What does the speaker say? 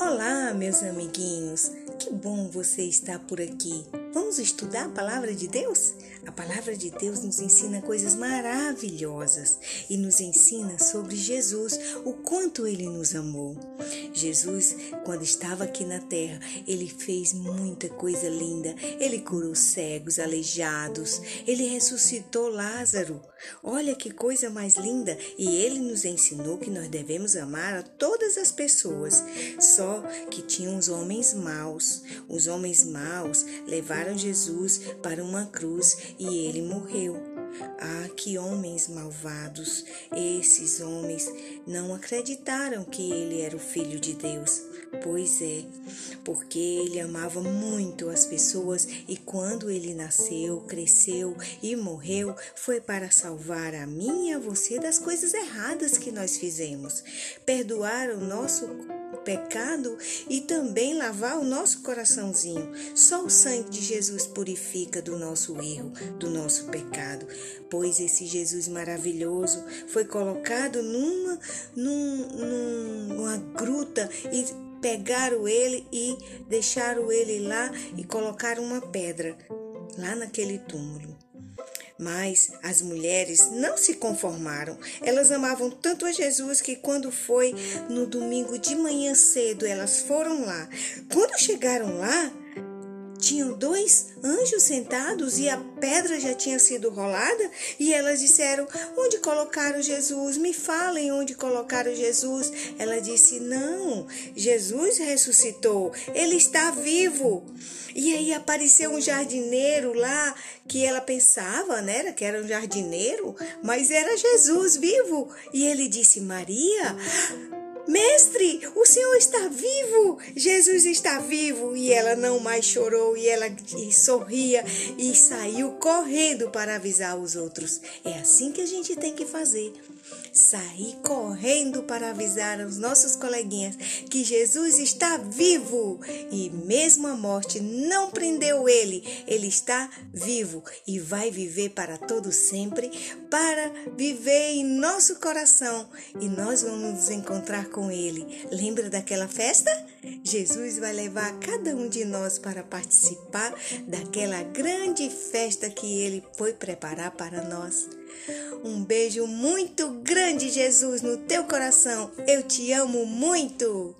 Olá, meus amiguinhos! Que bom você estar por aqui. Vamos estudar a palavra de Deus? A palavra de Deus nos ensina coisas maravilhosas e nos ensina sobre Jesus, o quanto ele nos amou. Jesus, quando estava aqui na terra, ele fez muita coisa linda. Ele curou cegos, aleijados, ele ressuscitou Lázaro. Olha que coisa mais linda! E ele nos ensinou que nós devemos amar a todas as pessoas. Só que tinha uns homens maus. Os homens maus levaram Jesus para uma cruz e ele morreu. Ah, que homens malvados! Esses homens não acreditaram que ele era o Filho de Deus. Pois é, porque ele amava muito as pessoas e quando ele nasceu, cresceu e morreu, foi para salvar a mim e a você das coisas erradas que nós fizemos, perdoar o nosso pecado e também lavar o nosso coraçãozinho. Só o sangue de Jesus purifica do nosso erro, do nosso pecado. Pois esse Jesus maravilhoso foi colocado numa, num, numa gruta e pegaram ele e deixaram ele lá e colocaram uma pedra lá naquele túmulo. Mas as mulheres não se conformaram. Elas amavam tanto a Jesus que, quando foi no domingo de manhã cedo, elas foram lá. Quando chegaram lá, tinham dois anjos sentados e a pedra já tinha sido rolada e elas disseram: Onde colocaram Jesus? Me falem onde colocaram Jesus. Ela disse: Não, Jesus ressuscitou, ele está vivo. E aí apareceu um jardineiro lá que ela pensava, né, que era um jardineiro, mas era Jesus vivo. E ele disse: Maria, Mestre, o Senhor está vivo! Jesus está vivo! E ela não mais chorou e ela sorria e saiu correndo para avisar os outros. É assim que a gente tem que fazer. Sair correndo para avisar aos nossos coleguinhas que Jesus está vivo e mesmo a morte não prendeu ele, ele está vivo e vai viver para todo sempre, para viver em nosso coração e nós vamos nos encontrar com Ele. Lembra daquela festa? Jesus vai levar cada um de nós para participar daquela grande festa que Ele foi preparar para nós. Um beijo muito grande, Jesus, no teu coração. Eu te amo muito.